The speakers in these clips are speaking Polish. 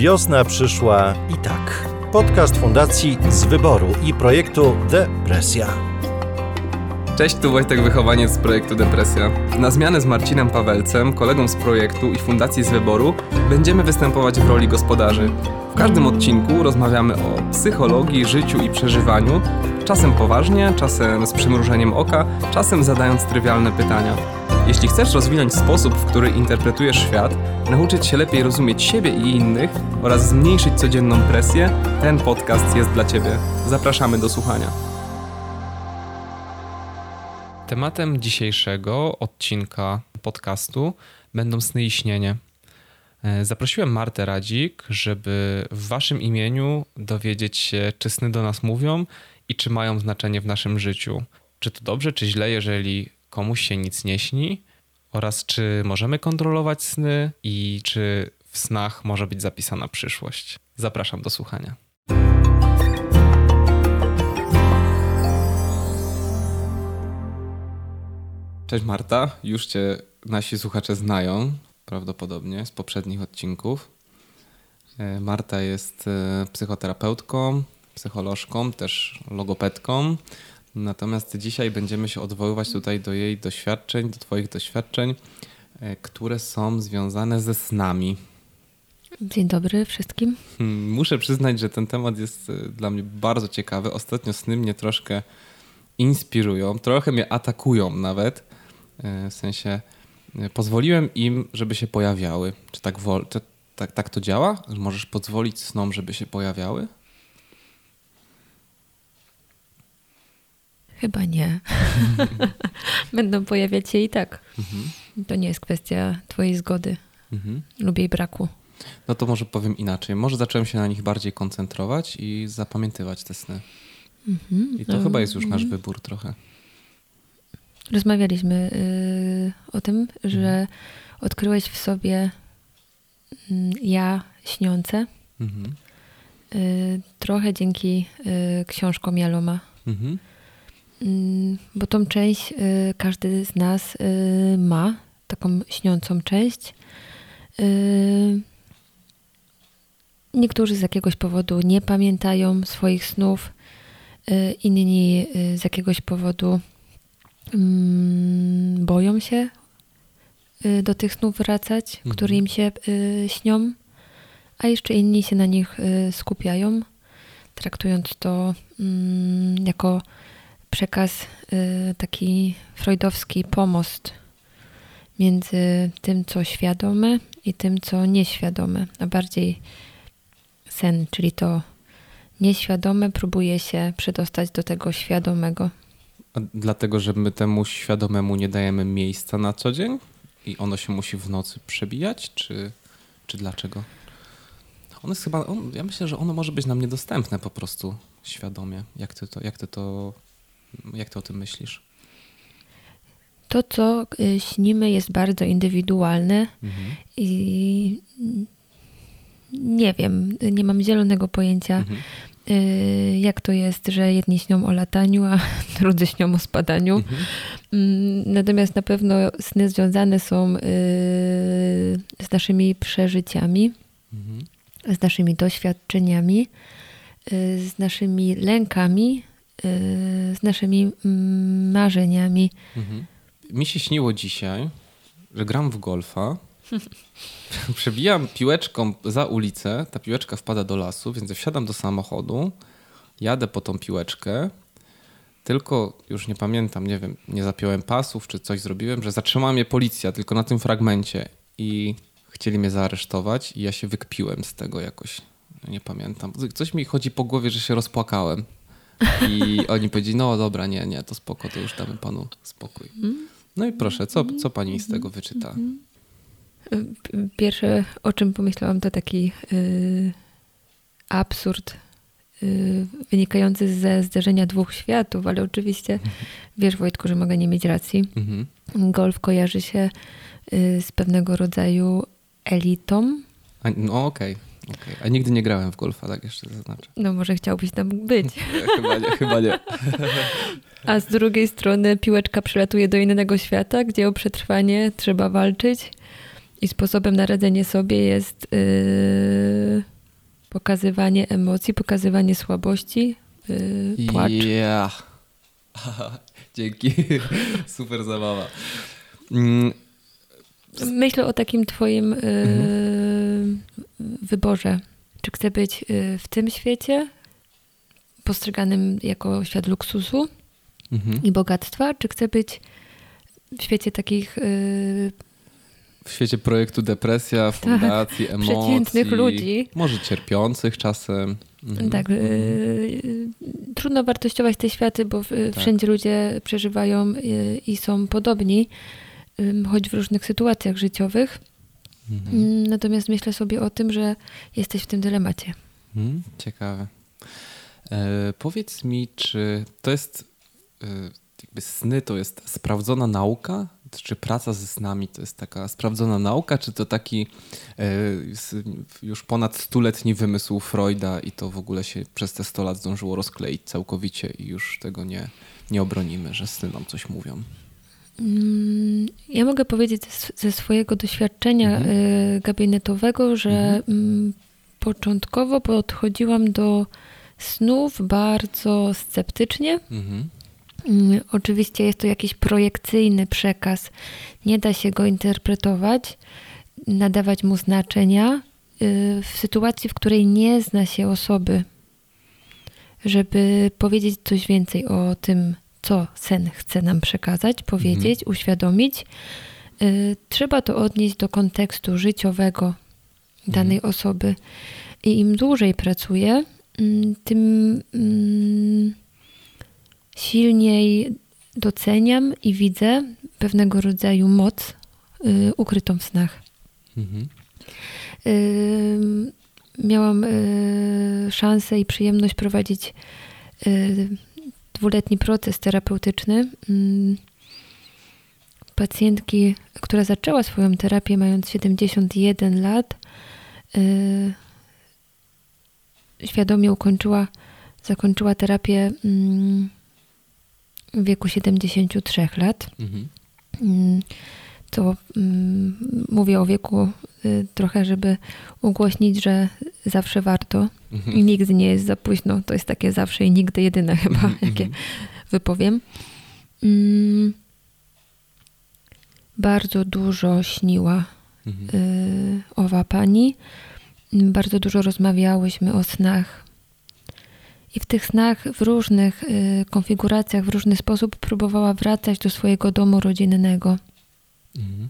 Wiosna przyszła i tak. Podcast Fundacji z Wyboru i projektu Depresja. Cześć, tu Wojtek Wychowaniec z projektu Depresja. Na zmianę z Marcinem Pawelcem, kolegą z projektu i Fundacji z Wyboru, będziemy występować w roli gospodarzy. W każdym odcinku rozmawiamy o psychologii, życiu i przeżywaniu, czasem poważnie, czasem z przymrużeniem oka, czasem zadając trywialne pytania. Jeśli chcesz rozwinąć sposób, w który interpretujesz świat, nauczyć się lepiej rozumieć siebie i innych oraz zmniejszyć codzienną presję, ten podcast jest dla Ciebie. Zapraszamy do słuchania. Tematem dzisiejszego odcinka podcastu będą sny i śnienie. E, zaprosiłem Martę Radzik, żeby w Waszym imieniu dowiedzieć się, czy sny do nas mówią i czy mają znaczenie w naszym życiu. Czy to dobrze, czy źle, jeżeli komuś się nic nie śni oraz czy możemy kontrolować sny i czy w snach może być zapisana przyszłość. Zapraszam do słuchania. Cześć Marta, już Cię nasi słuchacze znają prawdopodobnie z poprzednich odcinków. E, Marta jest e, psychoterapeutką, psycholożką, też logopedką. Natomiast dzisiaj będziemy się odwoływać tutaj do jej doświadczeń, do Twoich doświadczeń, e, które są związane ze snami. Dzień dobry wszystkim. Hmm, muszę przyznać, że ten temat jest e, dla mnie bardzo ciekawy. Ostatnio sny mnie troszkę inspirują, trochę mnie atakują nawet. E, w sensie pozwoliłem im, żeby się pojawiały. Czy tak, tak, tak to działa? Możesz pozwolić snom, żeby się pojawiały? Chyba nie. Będą pojawiać się i tak. Mhm. To nie jest kwestia Twojej zgody mhm. lub jej braku. No to może powiem inaczej. Może zacząłem się na nich bardziej koncentrować i zapamiętywać te sny. Mhm. I to no. chyba jest już nasz mhm. wybór trochę. Rozmawialiśmy y, o tym, że mhm. odkryłeś w sobie y, ja śniące. Mhm. Y, trochę dzięki y, książkom Jaloma. Mhm. Mm, bo tą część y, każdy z nas y, ma, taką śniącą część. Y, niektórzy z jakiegoś powodu nie pamiętają swoich snów, inni z jakiegoś powodu mm, boją się do tych snów wracać, mhm. które im się śnią, a jeszcze inni się na nich skupiają, traktując to mm, jako przekaz y, taki freudowski pomost między tym, co świadome i tym, co nieświadome, a bardziej sen, czyli to nieświadome próbuje się przedostać do tego świadomego. A dlatego, że my temu świadomemu nie dajemy miejsca na co dzień i ono się musi w nocy przebijać, czy, czy dlaczego? On jest chyba, on, ja myślę, że ono może być nam niedostępne po prostu świadomie. Jak ty to, jak ty to jak ty o tym myślisz? To, co y, śnimy, jest bardzo indywidualne mhm. i nie wiem, nie mam zielonego pojęcia, mhm. Y, jak to jest, że jedni śnią o lataniu, a drudzy śnią o spadaniu. Mhm. Mm, natomiast na pewno sny związane są y, z naszymi przeżyciami, mhm. z naszymi doświadczeniami, z naszymi lękami, z naszymi mm, marzeniami. Mhm. Mi się śniło dzisiaj, że gram w golfa. Przebijam piłeczką za ulicę, ta piłeczka wpada do lasu, więc wsiadam do samochodu, jadę po tą piłeczkę, tylko już nie pamiętam, nie wiem, nie zapiąłem pasów czy coś zrobiłem, że zatrzymała mnie policja tylko na tym fragmencie i chcieli mnie zaaresztować i ja się wykpiłem z tego jakoś. Nie pamiętam. Coś mi chodzi po głowie, że się rozpłakałem. I oni powiedzieli, no dobra, nie, nie, to spoko, to już damy panu spokój. No i proszę, co, co pani z tego wyczyta? Pierwsze, o czym pomyślałam, to taki y, absurd y, wynikający ze zderzenia dwóch światów, ale oczywiście wiesz, Wojtku, że mogę nie mieć racji. Mhm. Golf kojarzy się y, z pewnego rodzaju elitą. A, no okej. Okay. Okay. A nigdy nie grałem w golfa, tak jeszcze zaznaczę. No może chciałbyś tam być. chyba nie, chyba nie. A z drugiej strony piłeczka przylatuje do innego świata, gdzie o przetrwanie trzeba walczyć i sposobem na radzenie sobie jest yy, pokazywanie emocji, pokazywanie słabości, yy, płacz. Yeah. Dzięki. Super zabawa. Mm, Myślę o takim twoim yy, Mhm. Wyborze. Czy chcę być yy, w tym świecie postrzeganym jako świat luksusu mhm. i bogactwa, czy chcę być w świecie takich yy, W świecie projektu depresja, fundacji, emocji. Tak. przeciętnych ludzi. Może cierpiących czasem. Mhm. Tak, yy, trudno wartościować te światy, bo Tak. wszędzie ludzie przeżywają i są podobni, choć w różnych sytuacjach życiowych. Mhm. Mm, Natomiast myślę sobie o tym, że jesteś w tym dylemacie. Mhm. Ciekawe. E, powiedz mi, czy to jest e, jakby sny to jest sprawdzona nauka? Czy praca ze snami to jest taka sprawdzona nauka, czy to taki e, już ponad stuletni wymysł Freuda i to w ogóle się przez te 100 lat zdążyło rozkleić całkowicie i już tego nie, nie obronimy, że sny nam coś mówią? Mm, Ja mogę powiedzieć ze- swojego doświadczenia Mhm. y, gabinetowego, że Mhm. mm, początkowo podchodziłam do snów bardzo sceptycznie. Mhm. Mm, Oczywiście jest to jakiś projekcyjny przekaz. Nie da się go interpretować, nadawać mu znaczenia y, w sytuacji, w której nie zna się osoby. Żeby powiedzieć coś więcej o tym, co sen chce nam przekazać, powiedzieć, uświadomić, y, trzeba to odnieść do kontekstu życiowego danej osoby. I im dłużej pracuję, mm, tym mm, silniej doceniam i widzę pewnego rodzaju moc y, ukrytą w snach. Mhm. Ym, Miałam y, szansę i przyjemność prowadzić y, dwuletni proces terapeutyczny ym, pacjentki, która zaczęła swoją terapię mając 71 lat. y, Świadomie ukończyła, zakończyła terapię ym, w wieku 73 lat. Mhm. Mm, To mm, mówię o wieku y, trochę, żeby ugłośnić, że zawsze warto i Mhm. nigdy nie jest za późno. To jest takie zawsze i nigdy jedyne chyba, Mhm, jakie mhm. wypowiem. Mm, Bardzo dużo śniła Mhm. y, owa pani. Bardzo dużo rozmawiałyśmy o snach. I w tych snach w różnych y, konfiguracjach, w różny sposób próbowała wracać do swojego domu rodzinnego. Mhm.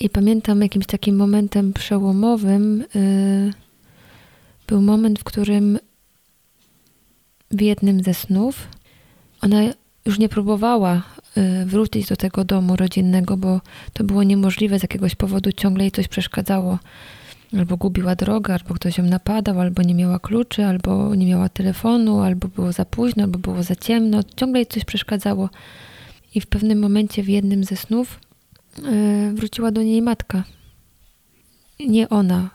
I pamiętam jakimś takim momentem przełomowym y, był moment, w którym w jednym ze snów ona już nie próbowała y, wrócić do tego domu rodzinnego, bo to było niemożliwe z jakiegoś powodu, ciągle jej coś przeszkadzało. Albo gubiła drogę, albo ktoś ją napadał, albo nie miała kluczy, albo nie miała telefonu, albo było za późno, albo było za ciemno. Ciągle jej coś przeszkadzało. I w pewnym momencie w jednym ze snów wróciła do niej matka. Nie ona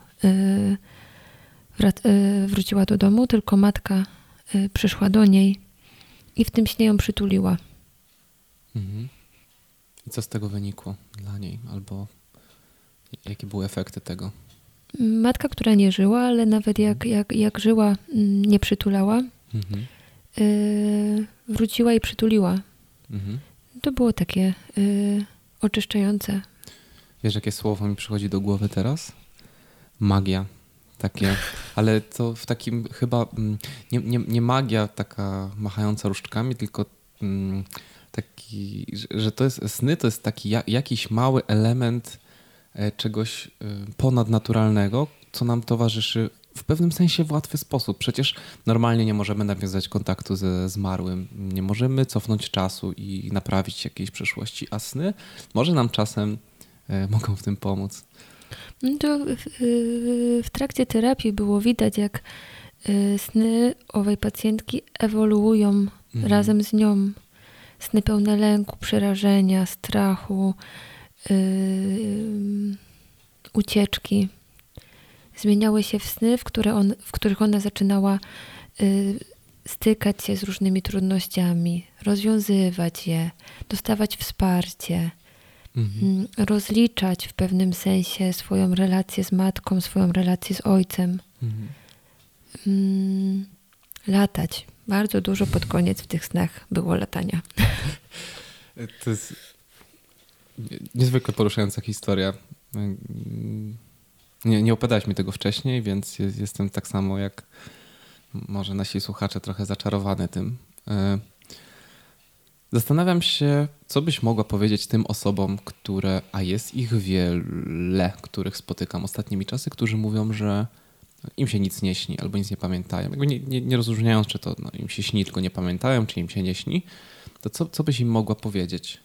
wrac- y, wróciła do domu, tylko matka przyszła do niej i w tym śnie ją przytuliła. Mhm. I co z tego wynikło dla niej? Albo jakie były efekty tego? Matka, która nie żyła, ale nawet jak, jak, jak żyła, mm, nie przytulała, Mhm. wróciła i przytuliła. Mhm. To było takie y, oczyszczające. Wiesz, jakie słowo mi przychodzi do głowy teraz? Magia. Takie, ale to w takim chyba mm, nie, nie, nie magia taka machająca różdżkami, tylko mm, taki, że, to jest sny, to jest taki ja, jakiś mały element e, czegoś e, ponadnaturalnego, co nam towarzyszy w pewnym sensie w łatwy sposób. Przecież normalnie nie możemy nawiązać kontaktu ze zmarłym, nie możemy cofnąć czasu i naprawić jakiejś przeszłości, a sny może nam czasem e, mogą w tym pomóc. No To w, trakcie terapii było widać, jak y, sny owej pacjentki ewoluują Mhm. razem z nią. Sny pełne lęku, przerażenia, strachu, y, ucieczki. Zmieniały się w sny, w, które on, w których ona zaczynała y, stykać się z różnymi trudnościami, rozwiązywać je, dostawać wsparcie, mhm. rozliczać w pewnym sensie swoją relację z matką, swoją relację z ojcem. Mhm. Mm, latać. Bardzo dużo pod koniec w tych snach było latania. To jest niezwykle poruszająca historia. Nie, nie opowiadałeś mi tego wcześniej, więc jestem tak samo jak może nasi słuchacze trochę zaczarowany tym. E, zastanawiam się, co byś mogła powiedzieć tym osobom, które, a jest ich wiele, których spotykam ostatnimi czasy, którzy mówią, że im się nic nie śni albo nic nie pamiętają. Jakby nie, nie, nie rozróżniając, czy to no, im się śni, tylko nie pamiętają, czy im się nie śni, to co, co byś im mogła powiedzieć?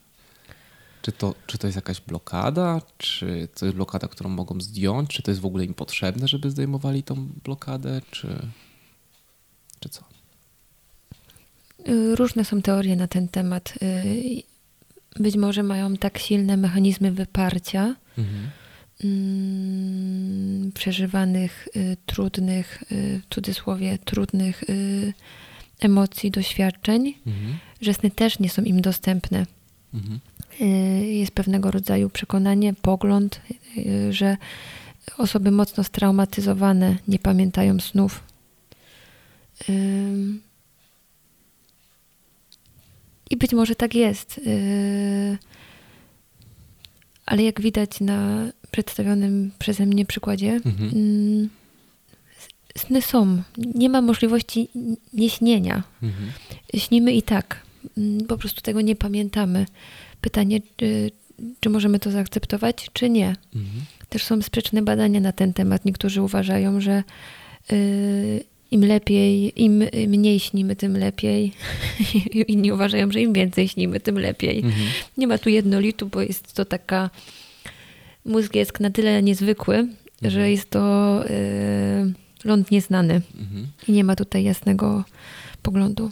Czy to, czy to jest jakaś blokada? Czy to jest blokada, którą mogą zdjąć? Czy to jest w ogóle im potrzebne, żeby zdejmowali tą blokadę? Czy, czy co? Y, różne są teorie na ten temat. Y, być może mają tak silne mechanizmy wyparcia mhm. Mm, przeżywanych y, trudnych, w cudzysłowie trudnych emocji, doświadczeń, mhm. że sny też nie są im dostępne. Mhm. Y, jest pewnego rodzaju przekonanie, pogląd, y, że osoby mocno straumatyzowane nie pamiętają snów. I być może tak jest. Y, ale jak widać na przedstawionym przeze mnie przykładzie, mhm. Sny są. Nie ma możliwości nieśnienia. Mhm. Śnimy i tak. Po prostu tego nie pamiętamy. Pytanie, czy, czy możemy to zaakceptować, czy nie. Mhm. Też są sprzeczne badania na ten temat. Niektórzy uważają, że y, im lepiej, im mniej śnimy, tym lepiej. Inni uważają, że im więcej śnimy, tym lepiej. Mhm. Nie ma tu jednolitu, bo jest to taka. Mózg jest na tyle niezwykły, mhm. że jest to y, ląd nieznany. Mhm. I nie ma tutaj jasnego poglądu.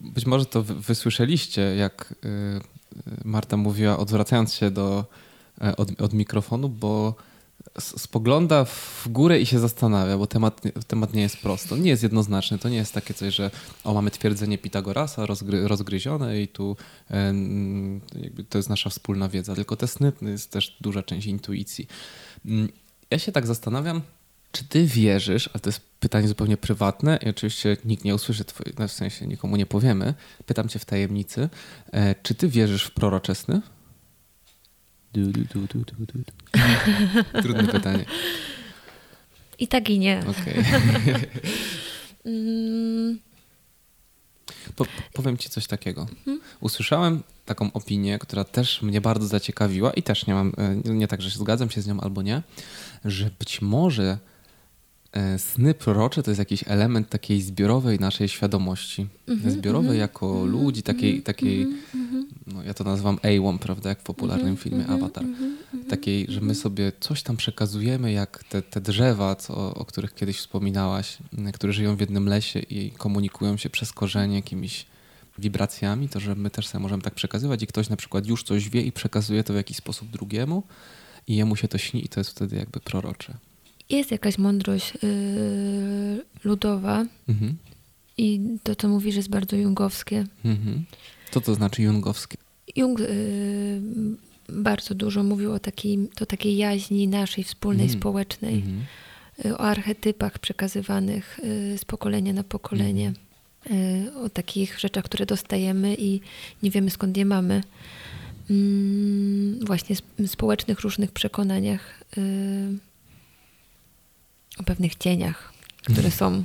Być może to wysłyszeliście, jak y, Marta mówiła, odwracając się do, e, od, od mikrofonu, bo spogląda w górę i się zastanawia, bo temat, temat nie jest prosty. Nie jest jednoznaczny. To nie jest takie coś, że o, mamy twierdzenie Pitagorasa rozgry, rozgryzione i tu e, jakby to jest nasza wspólna wiedza. Tylko to jest też duża część intuicji. Mm, ja się tak zastanawiam, czy ty wierzysz, a to jest pytanie zupełnie prywatne i oczywiście nikt nie usłyszy, twoje, no w sensie nikomu nie powiemy, pytam cię w tajemnicy, e, czy ty wierzysz w proroczesny? Du, du, du, du, du, du. Trudne pytanie. I tak i nie. Okay. Mm. po, powiem ci coś takiego. Hmm? Usłyszałem taką opinię, która też mnie bardzo zaciekawiła i też nie mam, e, nie tak, że się zgadzam się z nią albo nie, że być może sny prorocze to jest jakiś element takiej zbiorowej naszej świadomości. Mm -hmm, zbiorowej mm -hmm, jako mm -hmm, ludzi, takiej, takiej no ja to nazywam AWOM, prawda, jak w popularnym filmie Avatar. Takiej, że my sobie coś tam przekazujemy, jak te, te drzewa, co, o których kiedyś wspominałaś, które żyją w jednym lesie i komunikują się przez korzenie jakimiś wibracjami, to że my też sobie możemy tak przekazywać i ktoś na przykład już coś wie i przekazuje to w jakiś sposób drugiemu i jemu się to śni i to jest wtedy jakby prorocze jest jakaś mądrość yy, ludowa mhm. i to, co mówisz, jest bardzo jungowskie. Mhm. Co to znaczy jungowskie? Jung yy, bardzo dużo mówił o takiej, to takiej jaźni naszej wspólnej, mhm. społecznej, mhm. yy, o archetypach przekazywanych yy, z pokolenia na pokolenie, mhm. yy, o takich rzeczach, które dostajemy i nie wiemy skąd je mamy. Mm, właśnie społecznych różnych przekonaniach. O pewnych cieniach, które mhm. są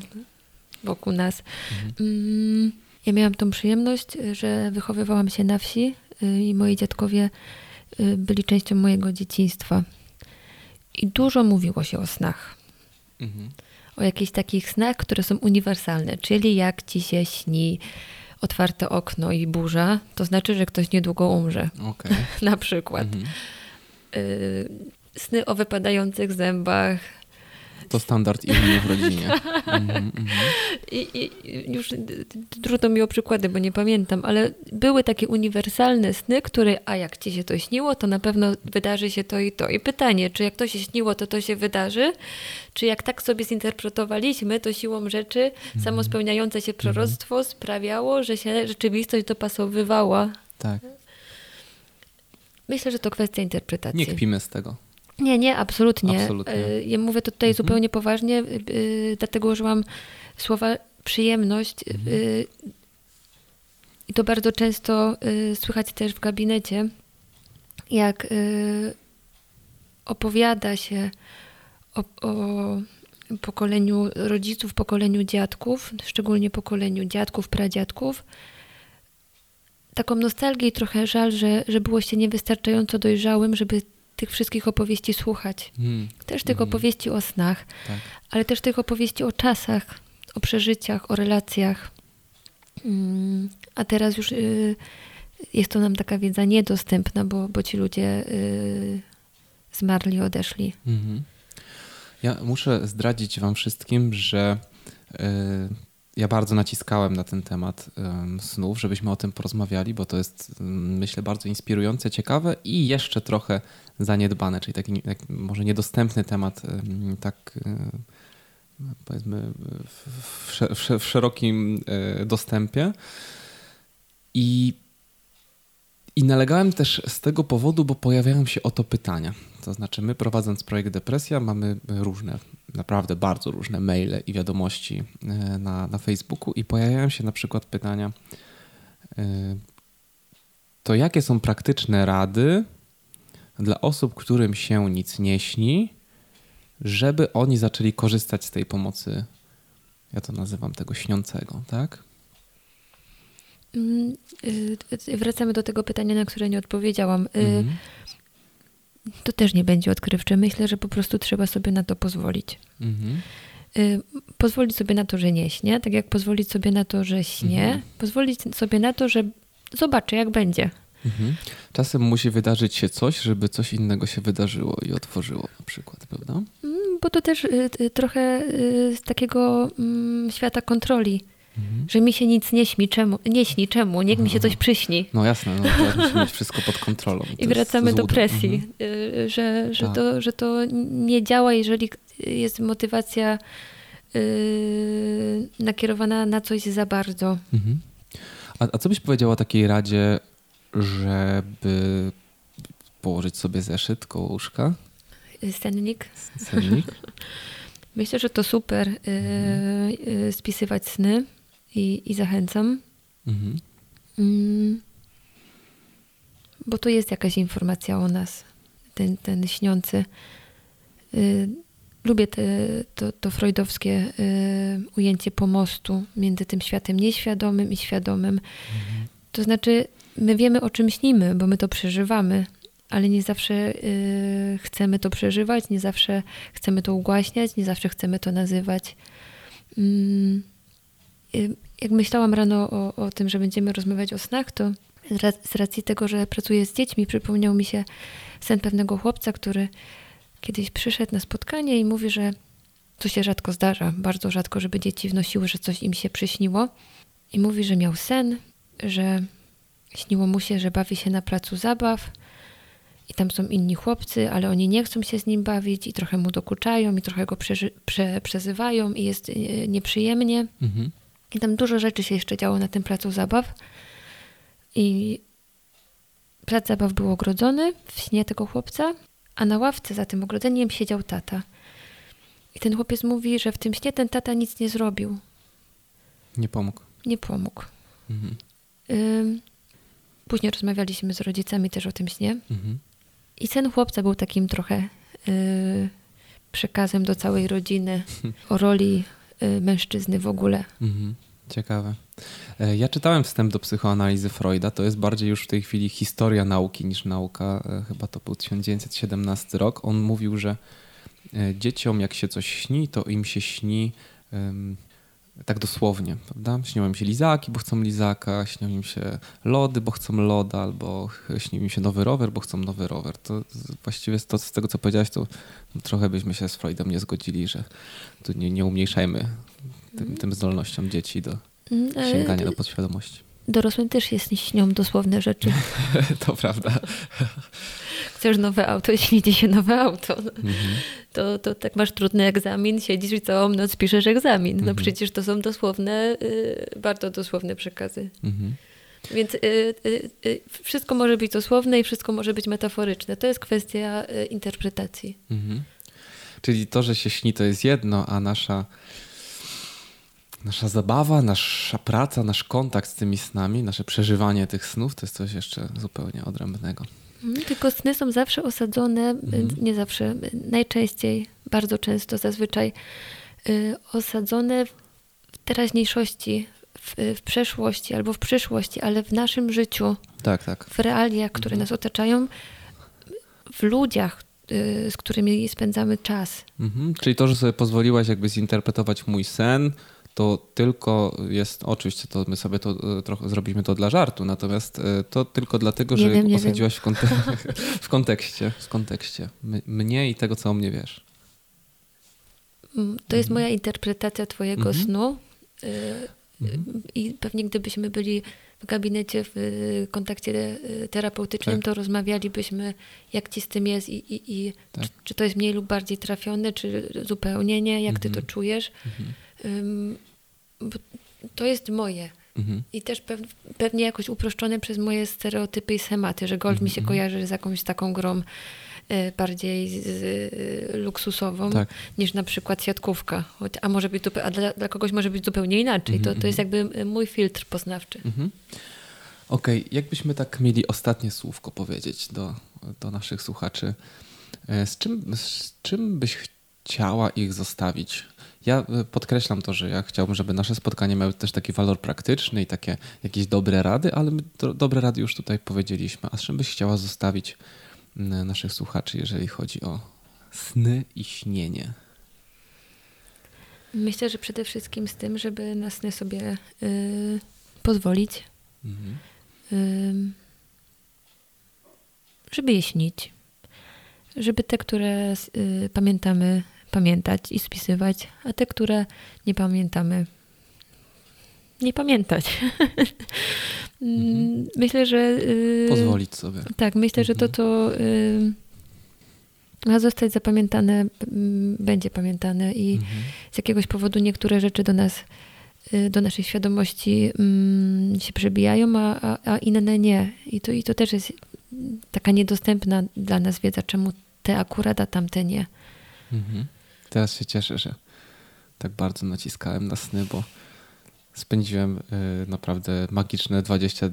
wokół nas. Mhm. Ja miałam tą przyjemność, że wychowywałam się na wsi y, i moi dziadkowie y, byli częścią mojego dzieciństwa. I dużo mówiło się o snach. Mhm. O jakichś takich snach, które są uniwersalne, czyli jak ci się śni otwarte okno i burza, to znaczy, że ktoś niedługo umrze. Okay. na przykład. Mhm. Y, sny o wypadających zębach, to standard imienia w rodzinie. Mm. I, I, już trudno mi o przykłady, bo nie pamiętam, ale były takie uniwersalne sny, które, a jak ci się to śniło, to na pewno wydarzy się to i to. I pytanie, czy jak to się śniło, to to się wydarzy? Czy jak tak sobie zinterpretowaliśmy, to siłą rzeczy mm samo spełniające się proroctwo mm -hmm. sprawiało, że się rzeczywistość dopasowywała. Tak. Myślę, że to kwestia interpretacji. Nie kpimy z tego. Nie, nie, absolutnie. Absolutnie. E, Ja mówię to tutaj Mhm. zupełnie poważnie, y, dlatego użyłam słowa przyjemność. Mhm. y, I to bardzo często słychać też w gabinecie, jak opowiada się o, o pokoleniu rodziców, pokoleniu dziadków, szczególnie pokoleniu dziadków, pradziadków. Taką nostalgię i trochę żal, że, że było się niewystarczająco dojrzałym, żeby tych wszystkich opowieści słuchać. Mm, Też tych Mhm. opowieści o snach, tak. ale też tych opowieści o czasach, o przeżyciach, o relacjach. Mm, A teraz już y, jest to nam taka wiedza niedostępna, bo, bo ci ludzie y, zmarli, odeszli. Mhm. Ja muszę zdradzić Wam wszystkim, że y, ja bardzo naciskałem na ten temat snów, żebyśmy o tym porozmawiali, bo to jest, myślę, bardzo inspirujące, ciekawe i jeszcze trochę zaniedbane, czyli taki jak, może niedostępny temat, tak powiedzmy w, w, w, sze- w szerokim y, dostępie. I i nalegałem też z tego powodu, bo pojawiają się oto pytania. To znaczy, my prowadząc projekt Depresja, mamy różne, naprawdę bardzo różne maile i wiadomości e, na, na Facebooku, i pojawiają się na przykład pytania: e, To jakie są praktyczne rady dla osób, którym się nic nie śni, żeby oni zaczęli korzystać z tej pomocy? Ja to nazywam tego śniącego, tak? Mm, y, y, Wracamy do tego pytania, na które nie odpowiedziałam. Y, Mhm. To też nie będzie odkrywcze. Myślę, że po prostu trzeba sobie na to pozwolić. Mhm. Y, Pozwolić sobie na to, że nie śnię, tak jak pozwolić sobie na to, że śnię, Mhm. pozwolić sobie na to, że zobaczę, jak będzie. Mhm. Czasem musi wydarzyć się coś, żeby coś innego się wydarzyło i otworzyło na przykład, prawda? Mm, Bo to też y, y, trochę z takiego mm, świata kontroli, Mhm. że mi się nic nie śni, czemu, nie śni, czemu, niech mi się coś przyśni. No jasne, no, musimy mieć wszystko pod kontrolą. To I wracamy do presji, Mhm. y, że, że, Tak. to, że to nie działa, jeżeli jest motywacja y, nakierowana na coś za bardzo. Mhm. A, a co byś powiedziała o takiej radzie, żeby położyć sobie zeszyt koło łóżka, Sennik. sennik? Myślę, że to super y, y, spisywać sny i, i zachęcam. Mhm. Mm, bo to jest jakaś informacja o nas, ten, ten śniący. Y, lubię te, to, to freudowskie y, ujęcie pomostu między tym światem nieświadomym i świadomym. To znaczy, my wiemy o czym śnimy, bo my to przeżywamy, ale nie zawsze y, chcemy to przeżywać, nie zawsze chcemy to ugłaśniać, nie zawsze chcemy to nazywać. Mm, jak myślałam rano o, o tym, że będziemy rozmawiać o snach, to z ra- z racji tego, że pracuję z dziećmi, przypomniał mi się sen pewnego chłopca, który kiedyś przyszedł na spotkanie i mówi, że to się rzadko zdarza, bardzo rzadko, żeby dzieci wnosiły, że coś im się przyśniło. I mówi, że miał sen, że śniło mu się, że bawi się na placu zabaw i tam są inni chłopcy, ale oni nie chcą się z nim bawić i trochę mu dokuczają i trochę go prze- przezywają i jest e, nieprzyjemnie. Mhm. I tam dużo rzeczy się jeszcze działo na tym placu zabaw. I plac zabaw był ogrodzony w śnie tego chłopca, a na ławce za tym ogrodzeniem siedział tata. I ten chłopiec mówi, że w tym śnie ten tata nic nie zrobił, Nie pomógł. nie pomógł. Mhm. Ym, Później rozmawialiśmy z rodzicami też o tym śnie. Mhm. I sen chłopca był takim trochę y, przekazem do całej rodziny o roli y, mężczyzny w ogóle. Mhm. Ciekawe. E, Ja czytałem wstęp do psychoanalizy Freuda. To jest bardziej już w tej chwili historia nauki niż nauka. E, Chyba to był 1917 rok. On mówił, że e, dzieciom jak się coś śni, to im się śni em, tak dosłownie, prawda? Śnią im się lizaki, bo chcą lizaka, śnią im się lody, bo chcą loda, albo ch- śni im się nowy rower, bo chcą nowy rower. To właściwie to, z tego, co powiedziałeś, to trochę byśmy się z Freudem nie zgodzili, że tu nie, nie umniejszajmy tym, tym zdolnościom dzieci do e, sięgania do podświadomości. Dorosłym też jest śnią dosłowne rzeczy. To prawda. Chcesz nowe auto, śni się nowe auto. Mhm. To, to tak masz trudny egzamin, siedzisz i całą noc piszesz egzamin. No Mhm. przecież to są dosłowne, y, bardzo dosłowne przekazy. Mhm. Więc y, y, wszystko może być dosłowne i wszystko może być metaforyczne. To jest kwestia interpretacji. Mhm. Czyli to, że się śni, to jest jedno, a nasza, nasza zabawa, nasza praca, nasz kontakt z tymi snami, nasze przeżywanie tych snów, to jest coś jeszcze zupełnie odrębnego. Mhm, Tylko sny są zawsze osadzone, y, Mhm. nie zawsze, y, najczęściej, bardzo często, zazwyczaj y, osadzone w teraźniejszości, w, w przeszłości albo w przyszłości, ale w naszym życiu, Tak, tak. w realiach, które Mhm. nas otaczają, w ludziach, z którymi spędzamy czas. Mhm. Czyli to, że sobie pozwoliłaś jakby zinterpretować mój sen, to tylko jest, oczywiście to my sobie to e, trochę zrobiliśmy to dla żartu, natomiast e, to tylko dlatego, Nie że wiem, osadziłaś w, konte w kontekście, w kontekście mnie i tego, co o mnie wiesz. Mm, To jest moja interpretacja Twojego Mhm. snu. y, y, I pewnie gdybyśmy byli w gabinecie w kontakcie terapeutycznym, Tak. to rozmawialibyśmy, jak ci z tym jest i, i, i Tak. czy, czy to jest mniej lub bardziej trafione, czy zupełnie nie, jak ty to Mhm. czujesz. To jest moje. Mhm. I też pew, pewnie jakoś uproszczone przez moje stereotypy i schematy, że golf mi się Mhm. kojarzy z jakąś taką grą y, bardziej z, y, luksusową Tak. niż na przykład siatkówka. Choć- A może być a dla, dla kogoś może być zupełnie inaczej. Mhm, To, to jest jakby y, mój filtr poznawczy. Mhm. Okej, jakbyśmy tak mieli ostatnie słówko powiedzieć do, do naszych słuchaczy, e, z czym, z czym byś chciała ich zostawić? Ja e, podkreślam to, że ja chciałbym, żeby nasze spotkania miały też taki walor praktyczny i takie jakieś dobre rady, ale my do, dobre rady już tutaj powiedzieliśmy. A z czym byś chciała zostawić naszych słuchaczy, jeżeli chodzi o sny i śnienie? Myślę, że przede wszystkim z tym, żeby na sny sobie y, pozwolić, Mhm. y, żeby je śnić. Żeby te, które y, pamiętamy, pamiętać i spisywać, a te, które nie pamiętamy, nie pamiętać. Mm, Myślę, że. y, Pozwolić sobie. Tak, myślę, że to, Mhm. co y, ma zostać zapamiętane, m, będzie pamiętane i Mhm. z jakiegoś powodu niektóre rzeczy do nas, y, do naszej świadomości mm, się przebijają, a, a, a inne nie. I to, I to też jest taka niedostępna dla nas wiedza, czemu te akurat, a tamte nie. Mhm. Teraz się cieszę, że tak bardzo naciskałem na sny, bo spędziłem y, naprawdę magiczne 20,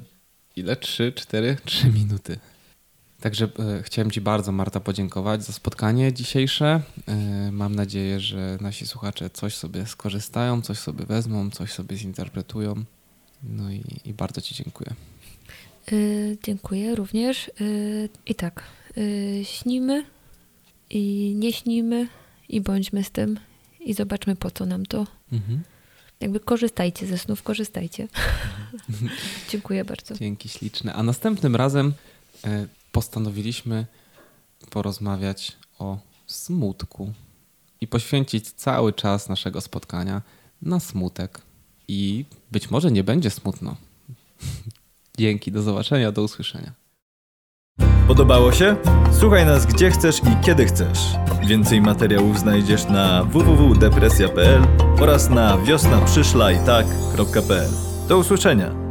ile? 3, 4, 3 minuty. Także y, chciałem Ci bardzo, Marta, podziękować za spotkanie dzisiejsze. Y, mam nadzieję, że nasi słuchacze coś sobie skorzystają, coś sobie wezmą, coś sobie zinterpretują. No i, i bardzo Ci dziękuję. Dziękuję również. I tak, śnimy i nie śnimy i bądźmy z tym i zobaczmy po co nam to. Mhm. Jakby korzystajcie ze snów, korzystajcie. Dziękuję bardzo. Dzięki śliczne. A następnym razem e, postanowiliśmy porozmawiać o smutku i poświęcić cały czas naszego spotkania na smutek. I być może nie będzie smutno. Dzięki, do zobaczenia, do usłyszenia. Podobało się? Słuchaj nas gdzie chcesz i kiedy chcesz. Więcej materiałów znajdziesz na www.depresja.pl oraz na wiosnaprzyszlajtak.pl. Do usłyszenia!